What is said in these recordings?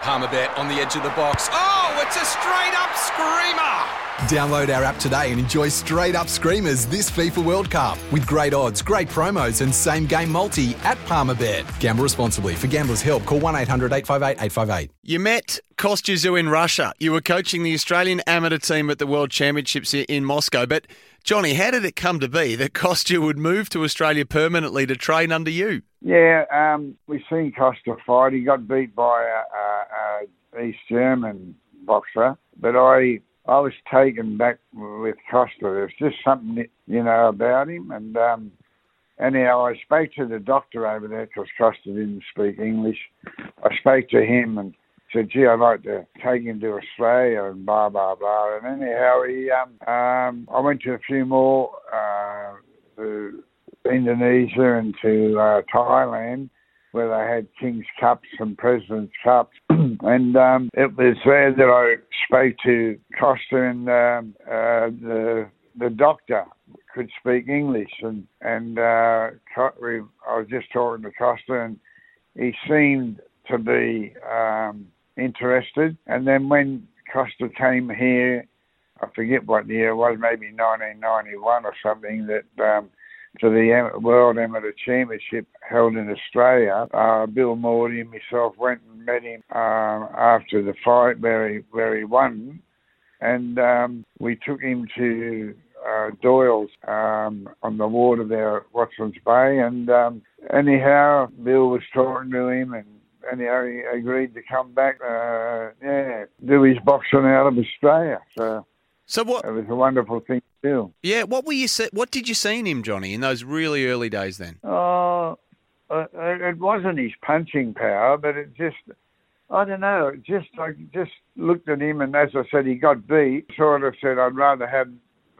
Palmerbet on the edge of the box. Oh, it's a straight up screamer! Download our app today and enjoy straight up screamers this FIFA World Cup with great odds, great promos, and same game multi at Palmerbet. Gamble responsibly. For gamblers' help, call 1 800 858 858. You met Kostya Tszyu in Russia. You were coaching the Australian amateur team at the World Championships in Moscow. But, Johnny, how did it come to be that Kostya would move to Australia permanently to train under you? Yeah, um, we've seen Costa fight. He got beat by a, a, a East German boxer, but I I was taken back with Costa. There's just something, you know, about him. And um, anyhow, I spoke to the doctor over there because Costa didn't speak English. I spoke to him and said, "Gee, I'd like to take him to Australia and blah blah blah." And anyhow, he, um, um, I went to a few more uh, to Indonesia and to uh, Thailand where they had King's Cups and President's Cups. and um, it was there that I spoke to Costa and um, uh, the the doctor could speak English, and and uh, I was just talking to Costa, and he seemed to be um, interested. And then when Costa came here, I forget what year it was, maybe 1991 or something, that um, to the World Amateur Championship held in Australia. Uh, Bill Mordey and myself went and met him uh, after the fight where he, where he won, and um, we took him to uh, Doyle's um, on the water there at Watson's Bay, and um, anyhow, Bill was talking to him and anyhow, he agreed to come back, uh, yeah, do his boxing out of Australia. So, so what? It was a wonderful thing still. Yeah, what were you? What did you see in him, Johnny, in those really early days? Then? Oh, uh, it wasn't his punching power, but it just. I don't know. Just I just looked at him, and as I said, he got beat. Sort of said, I'd rather have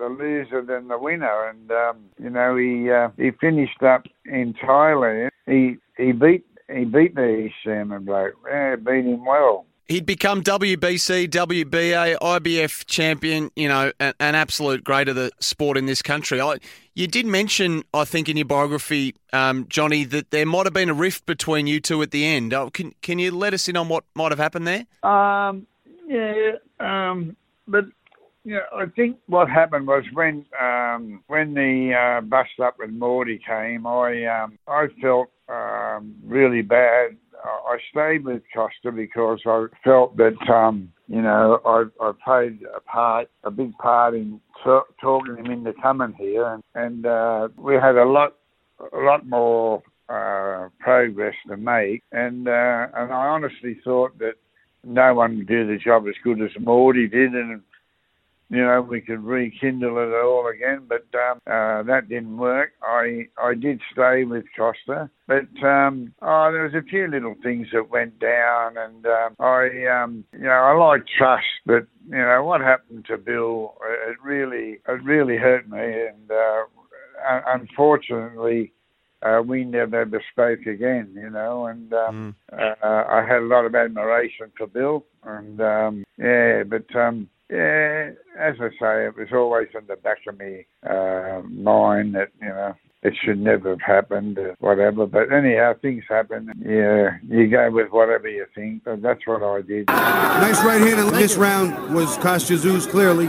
the loser than the winner. And um, you know, he uh, he finished up in Thailand. He he beat he beat East Salmon bloke. Yeah, beat him well he'd become WBC, WBA, IBF champion, you know, an, an, absolute great of the sport in this country. I, you did mention, I think, in your biography, um, Johnny, that there might have been a rift between you two at the end. Oh, can, can you let us in on what might have happened there? Um, yeah, um, but yeah, I think what happened was when um, when the uh, bust up with Mordey came, I um, I felt um, really bad. I stayed with Costa because I felt that um, you know I, I played a part, a big part in t- talking him into coming here, and, and uh, we had a lot, a lot more uh, progress to make, and uh, and I honestly thought that no one would do the job as good as Mordey did, and you know, we could rekindle it all again, but um, uh, that didn't work. I I did stay with Costa, but um, oh, there was a few little things that went down, and um, I um, you know I like trust, but you know what happened to Bill, it really it really hurt me, and uh, unfortunately. Uh, we never ever spoke again, you know, and um, mm. uh, I had a lot of admiration for Bill, and um, yeah, but um, yeah, as I say, it was always in the back of me uh, mind that you know it should never have happened, or whatever. But anyhow, things happen. Yeah, you go with whatever you think. But that's what I did. Nice right hand in this round was Kostya clearly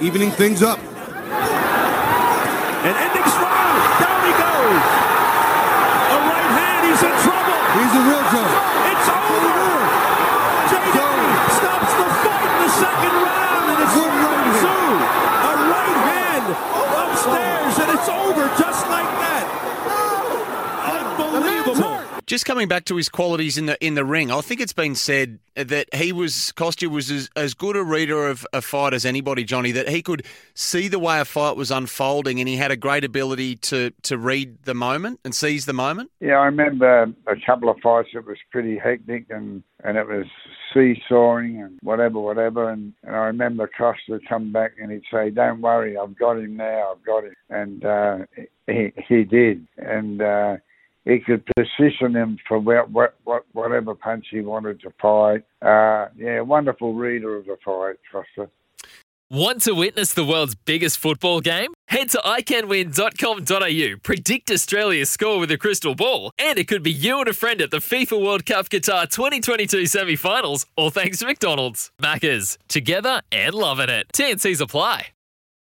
evening things up. And ending strong. Down he goes. A right hand. He's in trouble. He's in real trouble. It's over. Just coming back to his qualities in the in the ring, I think it's been said that he was Costa was as, as good a reader of a fight as anybody, Johnny. That he could see the way a fight was unfolding, and he had a great ability to to read the moment and seize the moment. Yeah, I remember a couple of fights that was pretty hectic and and it was seesawing and whatever, whatever. And, and I remember Costa come back and he'd say, "Don't worry, I've got him now. I've got him," and uh, he he did, and. Uh, he could position him for what, what, what, whatever punch he wanted to fight. Uh, yeah, wonderful reader of the fight, Costa. Want to witness the world's biggest football game? Head to iCanWin.com.au, predict Australia's score with a crystal ball, and it could be you and a friend at the FIFA World Cup Qatar 2022 semi finals, all thanks to McDonald's. Maccas, together and loving it. TNCs apply.